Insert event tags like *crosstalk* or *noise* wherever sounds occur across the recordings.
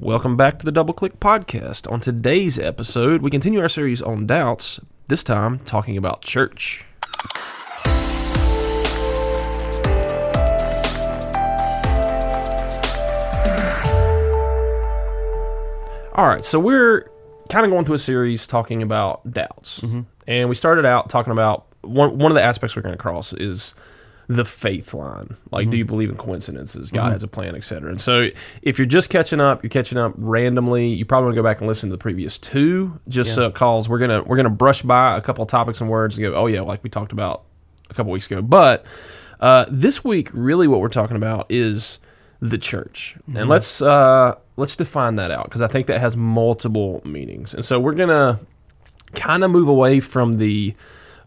Welcome back to the Double Click Podcast. On today's episode, we continue our series on doubts, this time talking about church. All right, so we're kind of going through a series talking about doubts. Mm-hmm. And we started out talking about one, one of the aspects we're going to cross is the faith line. Like, do you believe in coincidences? God has a plan, etc. And so, if you're just catching up, you're catching up randomly. You probably want to go back and listen to the previous two, just so cause we're gonna we're gonna brush by a couple of topics and words and go, oh yeah, like we talked about a couple weeks ago. But uh, this week, really, what we're talking about is the church, and let's uh, let's define that out because I think that has multiple meanings. And so, we're gonna kind of move away from the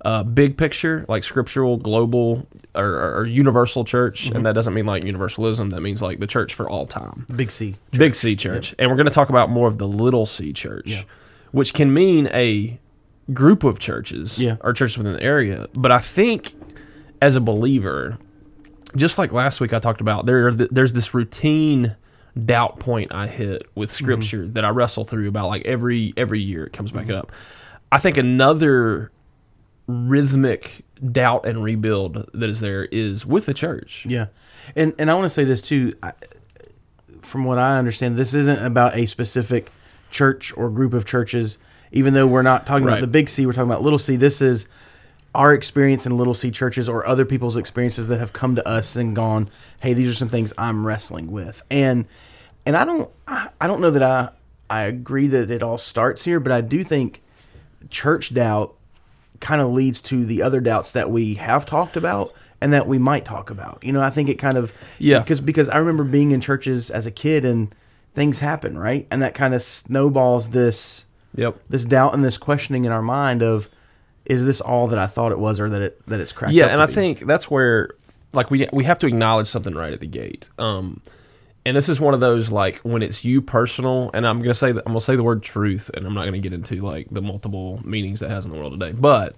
uh, big picture, like scriptural, global, or, or, universal church, and mm-hmm. that doesn't mean like universalism. That means like the church for all time, Big C. big C church. And we're going to talk about more of the little C church, which can mean a group of churches Yeah. or churches within the area. But I think as a believer, just like last week I talked about, there are th- there's this routine doubt point I hit with mm-hmm. scripture that I wrestle through about like every every year it comes back mm-hmm. up. I think another rhythmic doubt and rebuild that is there is with the church. Yeah, and and I want to say this too. I, from what I understand, this isn't about a specific church or group of churches. Even though we're not talking Right. about the big C, we're talking about little C. This is our experience in little C churches or other people's experiences that have come to us and gone, "Hey, these are some things I'm wrestling with." And and I don't I I don't know that I I agree that it all starts here, but I do think church doubt kind of leads to the other doubts that we have talked about and that we might talk about. You know, I think it kind of Yeah. because because I remember being in churches as a kid and things happen, right? And that kind of snowballs this Yep. this doubt and this questioning in our mind of is this all that I thought it was or that it that it's cracked Yeah, and I be? think that's where like we we have to acknowledge something right at the gate. Um and this is one of those like when it's you personal and I'm going to say that I'm to say the word truth and I'm not going to get into like the multiple meanings that has in the world today. But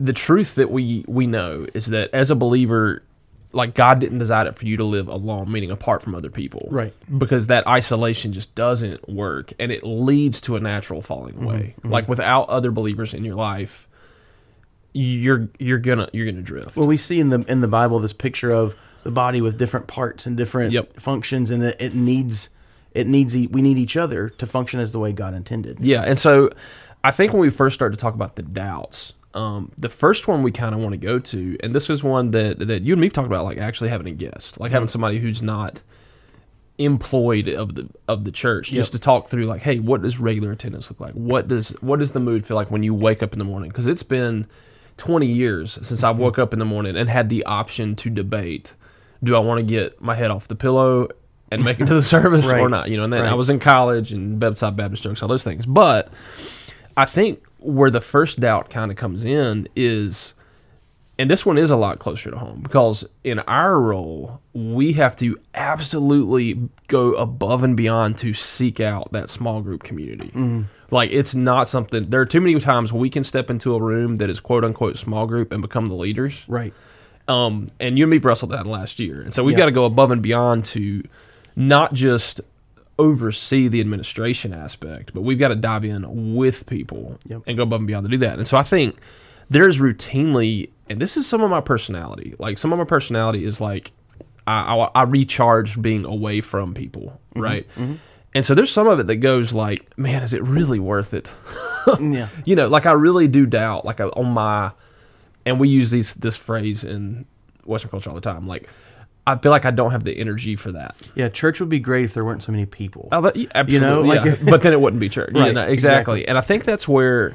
the truth that we we know is that as a believer like God didn't design it for you to live alone, meaning apart from other people. Right. Because that isolation just doesn't work and it leads to a natural falling mm-hmm. away. Mm-hmm. Like without other believers in your life, you're you're gonna you're gonna drift. Well, we see in the in the Bible this picture of the body with different parts and different Yep. functions, and it, it needs it needs e- we need each other to function as the way God intended. Yeah, and so I think when we first start to talk about the doubts, um, the first one we kind of want to go to, and this is one that that you and me talked about, like actually having a guest, like having somebody who's not employed of the of the church, just to talk through, like, hey, what does regular attendance look like? What does what does the mood feel like when you wake up in the morning? Because it's been twenty years since I woke up in the morning and had the option to debate: do I want to get my head off the pillow and make it to the *laughs* service or not? You know, and then I was in college and bedside Baptist jokes, all those things. But I think where the first doubt kind of comes in is, and this one is a lot closer to home because in our role, we have to absolutely go above and beyond to seek out that small group community. Mm. Like, it's not something, there are too many times we can step into a room that is quote unquote small group and become the leaders. Right. Um, and you and me wrestled that last year. And so we've Yeah. got to go above and beyond to not just oversee the administration aspect, but we've got to dive in with people Yep. and go above and beyond to do that. And so I think there's routinely, and this is some of my personality. Like some of my personality is like I, I, I recharge being away from people, mm-hmm. right? Mm-hmm. And so there's some of it that goes like, man, is it really worth it? *laughs* Yeah. you know, like I really do doubt, like I, on my, and we use these this phrase in Western culture all the time. Like, I feel like I don't have the energy for that. Yeah. Church would be great if there weren't so many people. Oh, that- yeah, absolutely, like yeah. but then it wouldn't be church, *laughs* You Right, know, exactly. exactly. And I think that's where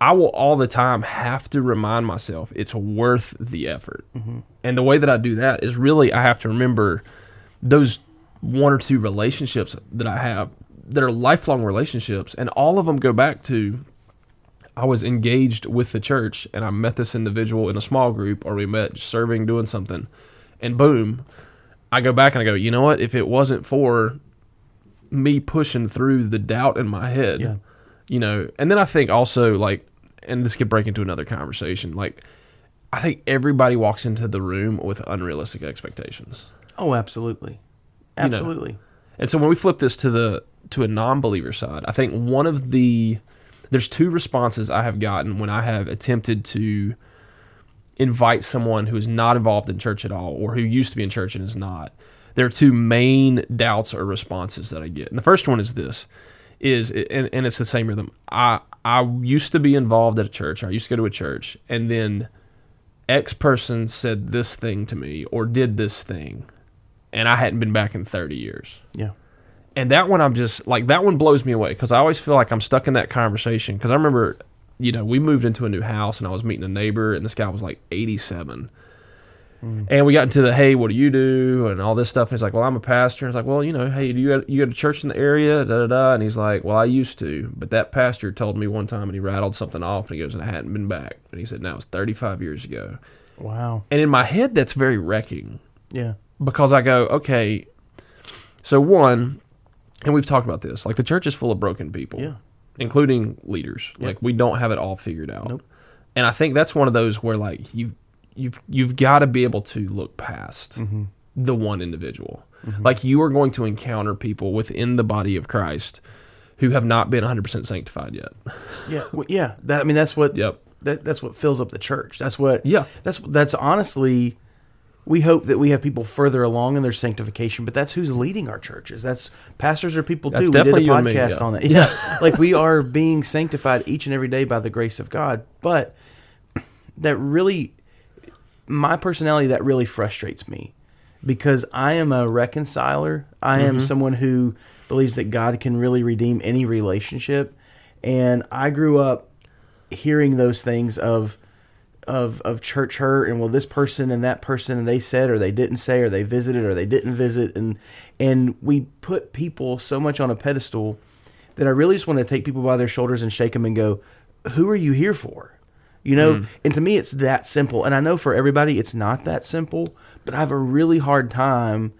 I will all the time have to remind myself it's worth the effort. Mm-hmm. And the way that I do that is really I have to remember those one or two relationships that I have that are lifelong relationships, and all of them go back to I was engaged with the church, and I met this individual in a small group, or we met serving, doing something, and boom, I go back and I go, you know what? If it wasn't for me pushing through the doubt in my head, Yeah. you know, and then I think also like, and this could break into another conversation. Like, I think everybody walks into the room with unrealistic expectations. Oh, absolutely. know. Absolutely. And so when we flip this to the to a non-believer side, I think one of the there's two responses I have gotten when I have attempted to invite someone who is not involved in church at all or who used to be in church and is not. There are two main doubts or responses that I get. And the first one is this is and, and it's the same rhythm. I I used to be involved at a church. I used to go to a church and then X person said this thing to me or did this thing and I hadn't been back in 30 years. Yeah. And that one, I'm just like, that one blows me away because I always feel like I'm stuck in that conversation. Because I remember, you know, we moved into a new house and I was meeting a neighbor and this guy was like 87. Mm. And we got into the, hey, what do you do? And all this stuff. And he's like, well, I'm a pastor. And it's like, well, you know, hey, do you got, you got a church in the area? Da, da, da. And he's like, well, I used to. But that pastor told me one time and he rattled something off and he goes, and I hadn't been back. And he said, now it's 35 years ago. Wow. And in my head, that's very wrecking Yeah. because I go, okay, so one, and we've talked about this, like the church is full of broken people, Yeah. including leaders. Like we don't have it all figured out. Nope. And I think that's one of those where like you you've you've got to be able to look past Mm-hmm. the one individual. Like you are going to encounter people within the body of Christ who have not been 100% sanctified yet. *laughs* Yeah. Well, yeah. That I mean, that's what. Yep. That, that's what fills up the church. That's what. Yeah. That's that's honestly. We hope that we have people further along in their sanctification, but that's who's leading our churches. That's pastors are people That's too. we did a and me, podcast yeah. on it. *laughs* Yeah, *laughs* like we are being sanctified each and every day by the grace of God. But that really, my personality, that really frustrates me because I am a reconciler. I am Mm-hmm. someone who believes that God can really redeem any relationship, and I grew up hearing those things of of of church hurt and well this person and that person and they said or they didn't say or they visited or they didn't visit. And and we put people so much on a pedestal that I really just want to take people by their shoulders and shake them and go who are you here for? You know? Mm. And to me it's that simple. And I know for everybody it's not that simple but I have a really hard time.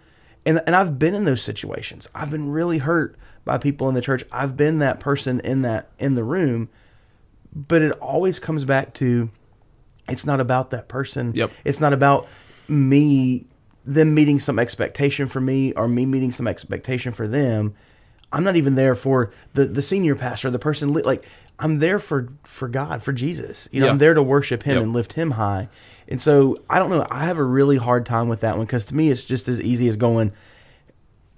And and I've been in those situations. I've been really hurt by people in the church. I've been that person in that in the room. But it always comes back to it's not about that person. Yep. It's not about me them meeting some expectation for me or me meeting some expectation for them. I'm not even there for the the senior pastor, the person li- like I'm there for for God, for Jesus. You know, Yeah. I'm there to worship him Yep. and lift him high. And so, I don't know, I have a really hard time with that one cuz to me it's just as easy as going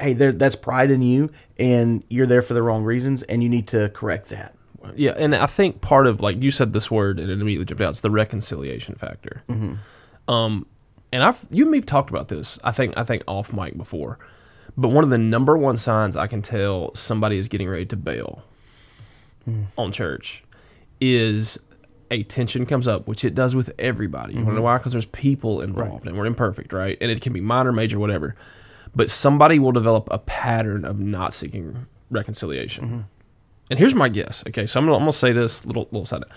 hey, there that's pride in you and you're there for the wrong reasons and you need to correct that. Yeah, and I think part of like you said this word and it immediately jumped out. It's the reconciliation factor. Mm-hmm. Um, and I've you and me've talked about this. I think I think off mic before, but one of the number one signs I can tell somebody is getting ready to bail hmm. on church is a tension comes up, which it does with everybody. You want to mm-hmm. know why? Because there's people involved, and we're imperfect, right? And it can be minor, major, whatever. But somebody will develop a pattern of not seeking reconciliation. Mm-hmm. And here's my guess. Okay, so I'm gonna, I'm gonna say this little little side. note.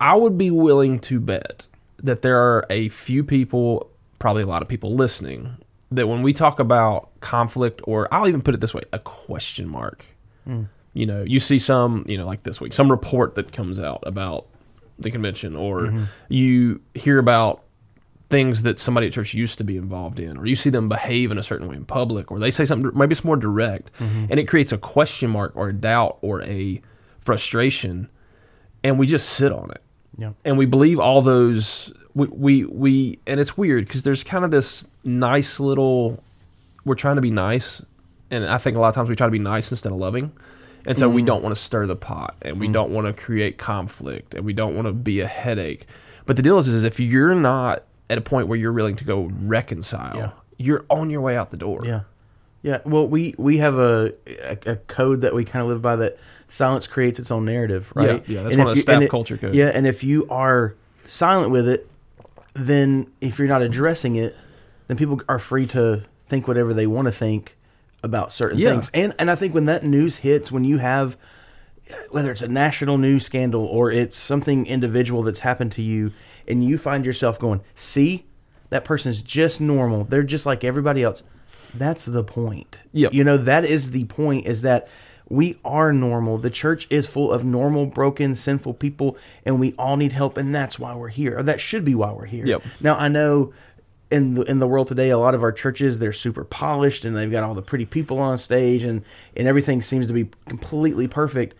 I would be willing to bet that there are a few people, probably a lot of people listening, that when we talk about conflict, or I'll even put it this way, a question mark. Hmm. You know, you see some, you know, like this week, some report that comes out about the convention, or mm-hmm. you hear about things that somebody at church used to be involved in, or you see them behave in a certain way in public, or they say something, maybe it's more direct, mm-hmm. and it creates a question mark or a doubt or a frustration, and we just sit on it. Yeah. And we believe all those, we, we, we and it's weird because there's kind of this nice little, we're trying to be nice, and I think a lot of times we try to be nice instead of loving. And so we mm. don't want to stir the pot and we mm. don't want to create conflict and we don't want to be a headache. But the deal is, is if you're not at a point where you're willing to go reconcile, Yeah. you're on your way out the door. Yeah, yeah. Well, we we have a a, a code that we kind of live by that silence creates its own narrative, right? yeah, that's And one of the you- staff it- culture codes. Yeah, and if you are silent with it, then if you're not addressing it, then people are free to think whatever they want to think about certain Yeah. things. And and I think when that news hits, when you have whether it's a national news scandal or it's something individual that's happened to you and you find yourself going, "See, that person's just normal. They're just like everybody else." That's the point. Yep. You know, that is the point is that we are normal. The church is full of normal, broken, sinful people and we all need help and that's why we're here. Or that should be why we're here. Yep. Now, I know in the in the world today, a lot of our churches they're super polished and they've got all the pretty people on stage and and everything seems to be completely perfect.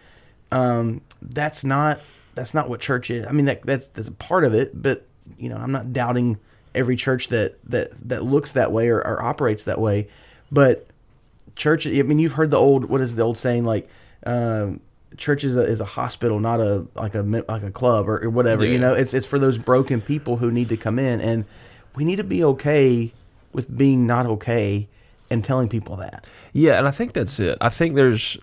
Um, that's not that's not what church is. I mean that that's that's a part of it, but you know I'm not doubting every church that that that looks that way or, or operates that way, but church. I mean you've heard the old what is the old saying like. Um, church is a, is a hospital, not a like a like a club or, or whatever. Yeah. You know, it's it's for those broken people who need to come in, and we need to be okay with being not okay and telling people that. Yeah, and I think that's it. I think there's,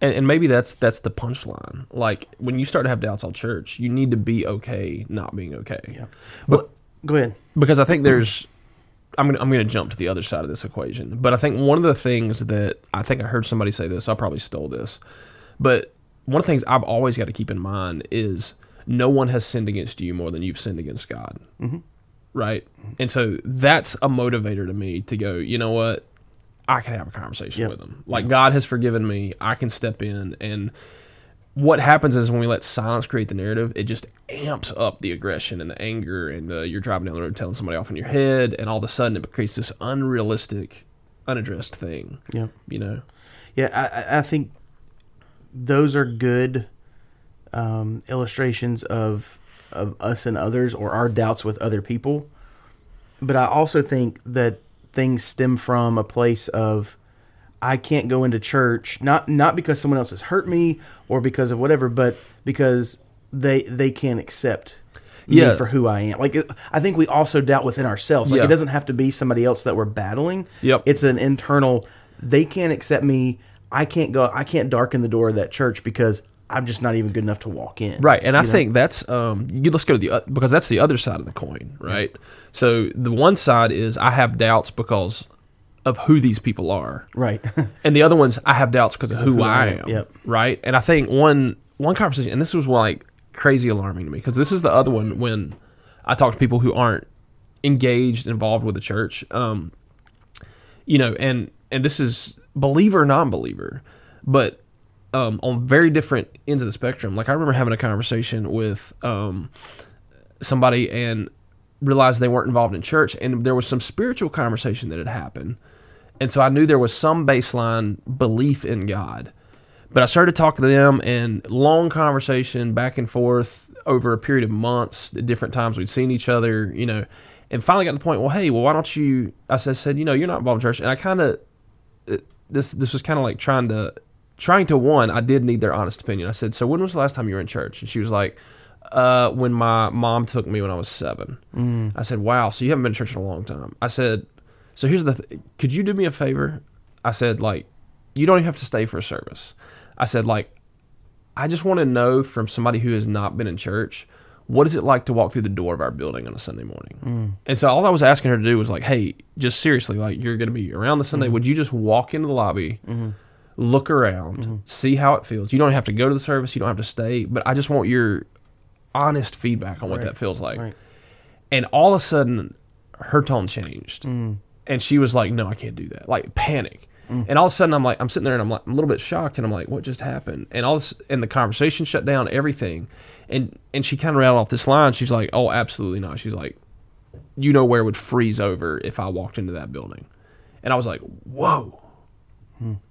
and, and maybe that's that's the punchline. Like when you start to have doubts on church, you need to be okay not being okay. Yeah. But go ahead. because I think there's I'm gonna I'm gonna jump to the other side of this equation. But I think one of the things that I think I heard somebody say this, I probably stole this, but one of the things I've always got to keep in mind is no one has sinned against you more than you've sinned against God. Mm-hmm. Right, and so that's a motivator to me to go. You know what? I can have a conversation Yep. with them. Like God has forgiven me. I can step in and what happens is when we let silence create the narrative, it just amps up the aggression and the anger, and uh, you're driving down the road telling somebody off in your head, and all of a sudden it creates this unrealistic, unaddressed thing. Yeah. You know, Yeah, I- I, I think those are good um, illustrations of of us and others or our doubts with other people. But I also think that things stem from a place of I can't go into church not not because someone else has hurt me or because of whatever, but because they they can't accept Yeah. me for who I am. Like I think we also doubt within ourselves. Like Yeah. it doesn't have to be somebody else that we're battling. Yep. It's an internal. They can't accept me. I can't go. I can't darken the door of that church because I'm just not even good enough to walk in. right? And I think that's um, you let's go to the o- because that's the other side of the coin, right? So the one side is I have doubts because of who these people are, Right. *laughs* and the other one's I have doubts because of who, who I I am. am, yep. Right. And I think one one conversation, and this was like crazy alarming to me because this is the other one when I talk to people who aren't engaged, involved with the church. Um, you know, and and this is believer, non-believer, but um, on very different ends of the spectrum. Like I remember having a conversation with um, somebody and realized they weren't involved in church, and there was some spiritual conversation that had happened, and so I knew there was some baseline belief in God. But I started talking to them, and long conversation back and forth over a period of months. At different times we'd seen each other, you know, and finally got to the point. Well, hey, well, why don't you? I said, said you know, you're not involved in church, and I kind of this this was kind of like trying to trying to one i did need their honest opinion. I said so when was the last time you were in church? And she was like uh when my mom took me when i was seven. Mm. I said wow so you haven't been to church in a long time. I said so here's the th- could you do me a favor? I said like you don't even have to stay for a service. I said like i just want to know from somebody who has not been in church what is it like to walk through the door of our building on a sunday morning? Mm. And so all i was asking her to do was like hey just seriously like you're going to be around the sunday mm-hmm. would you just walk into the lobby mm-hmm. Look around, mm-hmm. see how it feels. You don't have to go to the service, you don't have to stay, but I just want your honest feedback on what that feels like. Right. And all of a sudden, her tone changed, mm. and she was like, "No, I can't do that." Like panic. Mm. And all of a sudden, I'm like, I'm sitting there and I'm like, I'm a little bit shocked, and I'm like, what just happened? And all this, and the conversation shut down, everything, and and she kind of rattled off this line. She's like, "Oh, absolutely not." She's like, "You know where it would freeze over if I walked into that building," and I was like, "Whoa."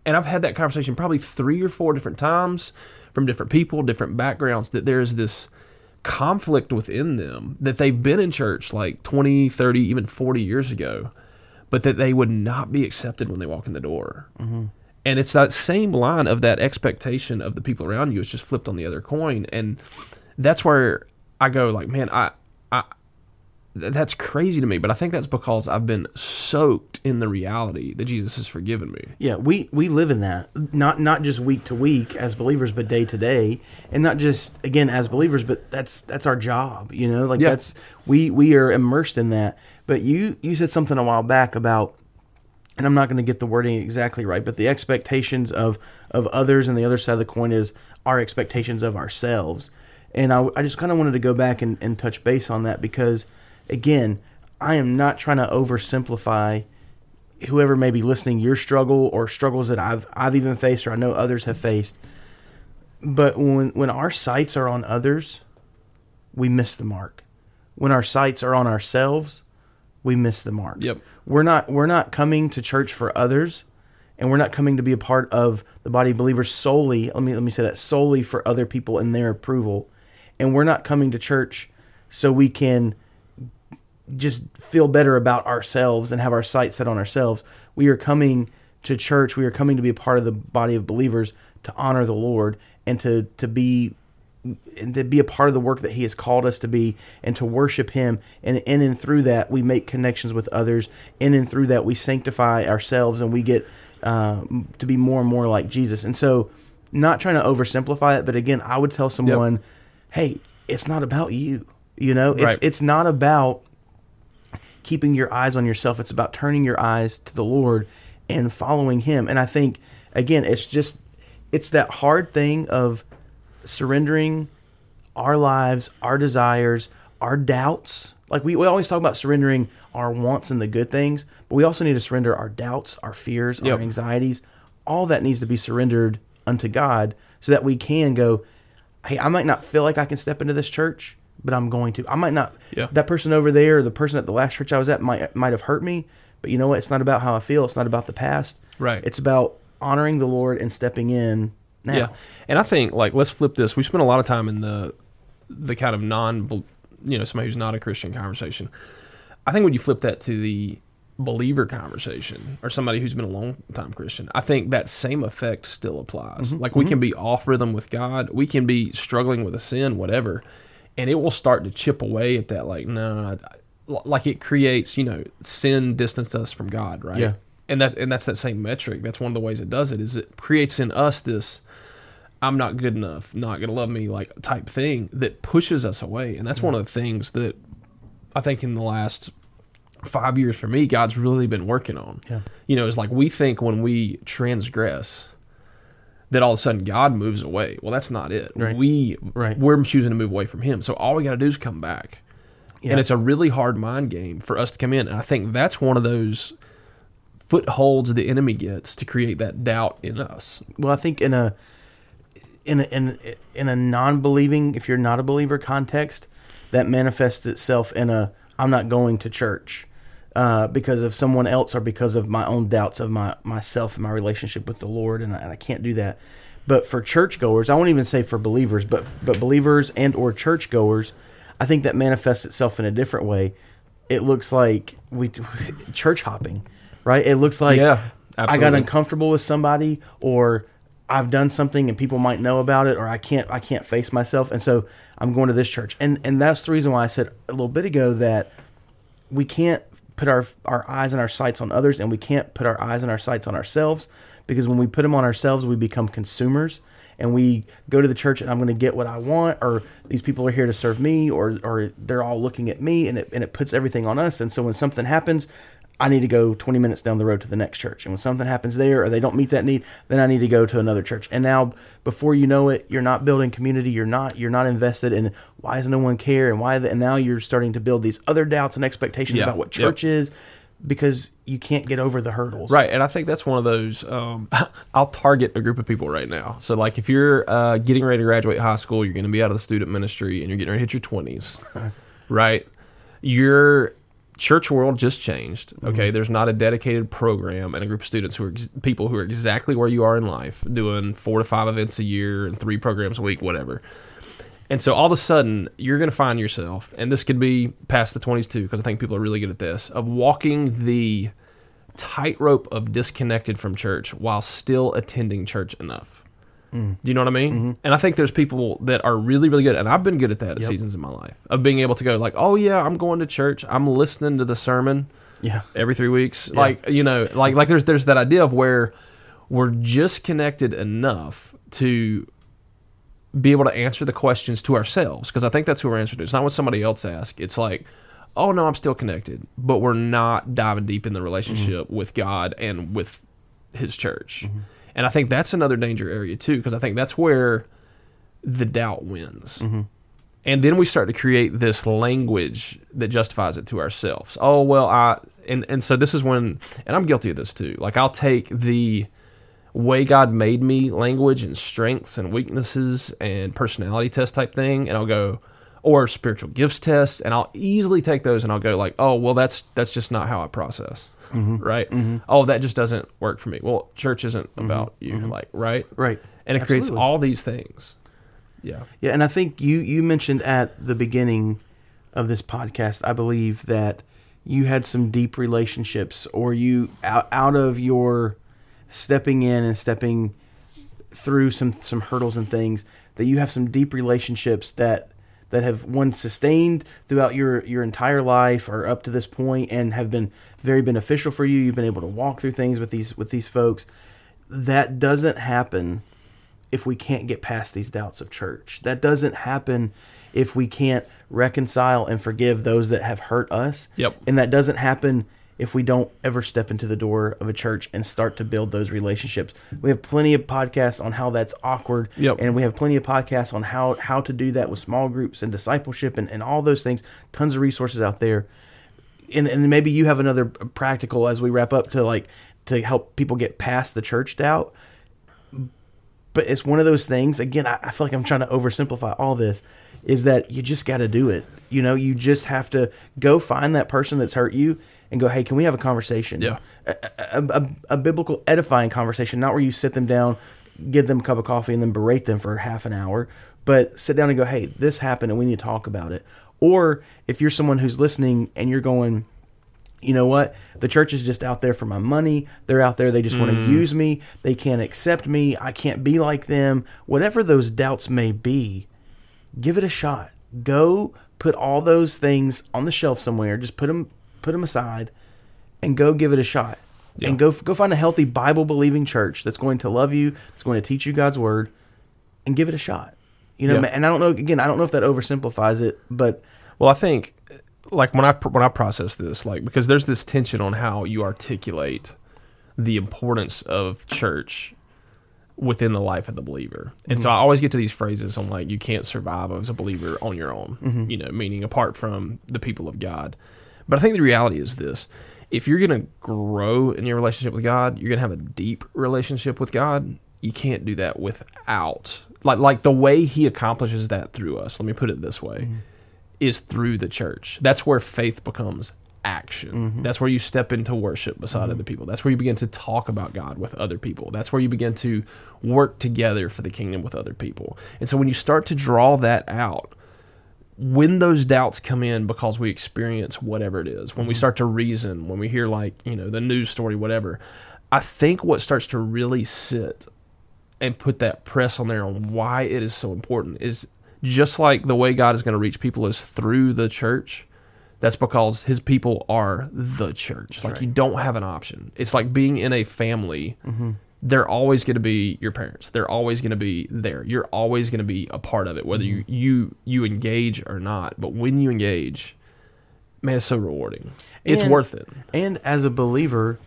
And I've had that conversation probably three or four different times from different people, different backgrounds, that there's this conflict within them that they've been in church like 20, 30, even 40 years ago, but that they would not be accepted when they walk in the door. Mm-hmm. And it's that same line of that expectation of the people around you is just flipped on the other coin. And that's where I go like, man, I, I, that's crazy to me, but I think that's because I've been soaked in the reality that Jesus has forgiven me. Yeah, we we live in that not not just week to week as believers, but day to day, and not just again as believers, but that's that's our job. You know, like Yeah. that's we we are immersed in that. But you you said something a while back about, and I'm not going to get the wording exactly right, but the expectations of of others, and the other side of the coin is our expectations of ourselves. And I, I just kind of wanted to go back and, and touch base on that because, again, I am not trying to oversimplify whoever may be listening your struggle or struggles that I've I've even faced or I know others have faced. But when when our sights are on others, we miss the mark. When our sights are on ourselves, we miss the mark. Yep. We're not we're not coming to church for others and we're not coming to be a part of the body of believers solely, let me let me say that solely for other people and their approval. And we're not coming to church so we can just feel better about ourselves and have our sights set on ourselves. We are coming to church, we are coming to be a part of the body of believers to honor the Lord and to to be and to be a part of the work that he has called us to be and to worship him and in and through that we make connections with others in and through that we sanctify ourselves and we get uh, to be more and more like jesus and so not trying to oversimplify it but again i would tell someone yep. hey it's not about you you know it's right. it's not about keeping your eyes on yourself it's about turning your eyes to the lord and following him and i think again it's just it's that hard thing of surrendering our lives, our desires, our doubts. Like we, we always talk about surrendering our wants and the good things, but we also need to surrender our doubts, our fears, Yep. our anxieties. All that needs to be surrendered unto God so that we can go, hey, I might not feel like I can step into this church, but I'm going to. I might not. Yeah. That person over there, the person at the last church I was at, might might have hurt me, but you know what? It's not about how I feel. It's not about the past. Right. It's about honoring the Lord and stepping in now. Yeah, and I think like let's flip this. We spent a lot of time in the the kind of non, you know, somebody who's not a Christian conversation. I think when you flip that to the believer conversation or somebody who's been a long time Christian, I think that same effect still applies. Mm-hmm. Like we can mm-hmm. be off rhythm with God, we can be struggling with a sin, whatever, and it will start to chip away at that. Like no, I, like it creates, you know, sin distanced us from God, right? Yeah. And that and that's that same metric. That's one of the ways it does it. Is it creates in us this I'm not good enough, not gonna love me, like type thing that pushes us away. And that's mm-hmm. one of the things that I think in the last five years for me, God's really been working on. Yeah. You know, it's like we think when we transgress that all of a sudden God moves away. Well, that's not it. Right. We Right. we're choosing to move away from Him. So all we got to do is come back. Yeah. And it's a really hard mind game for us to come in. And I think that's one of those footholds the enemy gets to create that doubt in us. well, I think in a in a, in in a non-believing, if you're not a believer context, that manifests itself in a I'm not going to church uh, because of someone else or because of my own doubts of my myself and my relationship with the Lord, and I, and I can't do that. But for churchgoers, I won't even say for believers, but but believers and or churchgoers, I think that manifests itself in a different way. It looks like we *laughs* church hopping, right? It looks like Yeah, I got uncomfortable with somebody or I've done something and people might know about it or I can't I can't face myself and so I'm going to this church. And and that's the reason why I said a little bit ago that we can't put our our eyes and our sights on others and we can't put our eyes and our sights on ourselves because when we put them on ourselves we become consumers and we go to the church and I'm going to get what I want or these people are here to serve me or or they're all looking at me and it and it puts everything on us. And so when something happens I need to go 20 minutes down the road to the next church. And when something happens there or they don't meet that need, then I need to go to another church. And now before you know it, you're not building community, you're not you're not invested in why does no one care and why the, and now you're starting to build these other doubts and expectations Yeah. about what church is because you can't get over the hurdles. Right, and I think that's one of those. Um, *laughs* I'll target a group of people right now. So, like, if you're uh, getting ready to graduate high school, you're going to be out of the student ministry, and you're getting ready to hit your twenties, *laughs* right? Your church world just changed. Mm-hmm. Okay, there's not a dedicated program and a group of students who are ex- people who are exactly where you are in life, doing four to five events a year and three programs a week, whatever. And so all of a sudden, you're going to find yourself, and this could be past the 20s too, because I think people are really good at this, of walking the tightrope of disconnected from church while still attending church enough. Do you know what I mean? Mm-hmm. And I think there's people that are really, really good, and I've been good at that at Yep. seasons in my life of being able to go like, oh yeah, I'm going to church, I'm listening to the sermon Yeah. every three weeks. Like you know, like like there's there's that idea of where we're just connected enough to be able to answer the questions to ourselves because I think that's who we're answering to. It's not what somebody else asks. It's like, oh no, I'm still connected, but we're not diving deep in the relationship mm-hmm. with God and with His church. Mm-hmm. And I think that's another danger area too because I think that's where the doubt wins. Mm-hmm. And then we start to create this language that justifies it to ourselves. Oh well, I and and so this is when, and I'm guilty of this too. Like I'll take the way God made me language and strengths and weaknesses and personality test type thing, and I'll go, or spiritual gifts test, and I'll easily take those and I'll go like, oh, well, that's that's just not how I process, Mm-hmm. right? Oh, that just doesn't work for me. Well, church isn't about you, like, right? Right. And it creates Mm-hmm. All these things. Yeah. Yeah, and I think you you mentioned at the beginning of this podcast, I believe that you had some deep relationships, or you out out of your stepping in and stepping through some some hurdles and things that you have some deep relationships that that have one sustained throughout your your entire life or up to this point and have been very beneficial for you you've been able to walk through things with these with these folks that doesn't happen if we can't get past these doubts of church. That doesn't happen if we can't reconcile and forgive those that have hurt us. Yep. And that doesn't happen if we don't ever step into the door of a church and start to build those relationships. We have plenty of podcasts on how that's awkward. Yep. And we have plenty of podcasts on how, how to do that with small groups and discipleship and, and all those things. Tons of resources out there. And, and maybe you have another practical as we wrap up to like to help people get past the church doubt but it's one of those things again I, I feel like i'm trying to oversimplify all this is that you just got to do it you know you just have to go find that person that's hurt you and go hey can we have a conversation Yeah. a, a, a, a biblical edifying conversation not where you sit them down give them a cup of coffee and then berate them for half an hour but sit down and go hey this happened and we need to talk about it or if you're someone who's listening and you're going you know what? The church is just out there for my money. They're out there. They just want to mm. use me. They can't accept me. I can't be like them. Whatever those doubts may be, give it a shot. Go put all those things on the shelf somewhere. Just put them, put them aside, and go give it a shot. Yeah. And go go find a healthy Bible believing church that's going to love you, that's going to teach you God's word, and give it a shot. You know, Yeah. and I don't know. Again, I don't know if that oversimplifies it, but Well, I think like when I when I process this, like because there's this tension on how you articulate the importance of church within the life of the believer. And so mm-hmm. I always get to these phrases on like you can't survive as a believer on your own, mm-hmm. you know, meaning apart from the people of God. But I think the reality is this. If you're going to grow in your relationship with God, you're going to have a deep relationship with God. You can't do that without like like the way he accomplishes that through us. Let me put it this way mm-hmm. is through the church. That's where faith becomes action. Mm-hmm. That's where you step into worship beside other mm-hmm. people. That's where you begin to talk about God with other people. That's where you begin to work together for the kingdom with other people. And so when you start to draw that out, when those doubts come in because we experience whatever it is, when we mm-hmm. start to reason, when we hear like, you know, the news story, whatever, I think what starts to really sit and put that press on there on why it is so important is just like the way God is going to reach people is through the church. That's because his people are the church. like you don't have an option. It's like being in a family. Mm-hmm. They're always going to be your parents. They're always going to be there. You're always going to be a part of it, whether you mm-hmm. you you engage or not. But when you engage, man, it's so rewarding. It's And- worth it. And as a believer,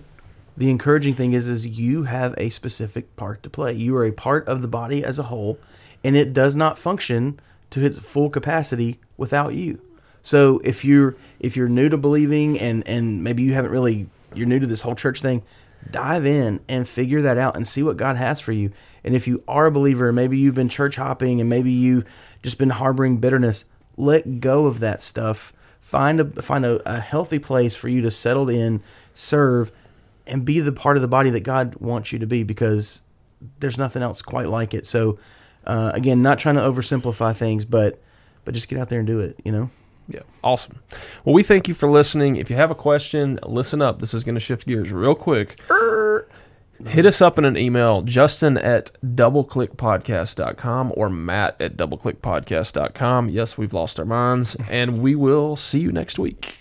the encouraging thing is is you have a specific part to play. You are a part of the body as a whole, and it does not function to its full capacity without you. So if you're if you're new to believing and and maybe you haven't really you're new to this whole church thing, dive in and figure that out and see what God has for you. And if you are a believer, maybe you've been church hopping and maybe you've just been harboring bitterness, let go of that stuff. Find a find a, a healthy place for you to settle in, serve, and be the part of the body that God wants you to be because there's nothing else quite like it. So uh, again, not trying to oversimplify things, but but just get out there and do it, you know? Yeah, awesome. Well, we thank you for listening. If you have a question, listen up. This is going to shift gears real quick. Hit us up in an email, Justin at doubleclickpodcast.com or Matt at doubleclickpodcast.com. Yes, we've lost our minds, and we will see you next week.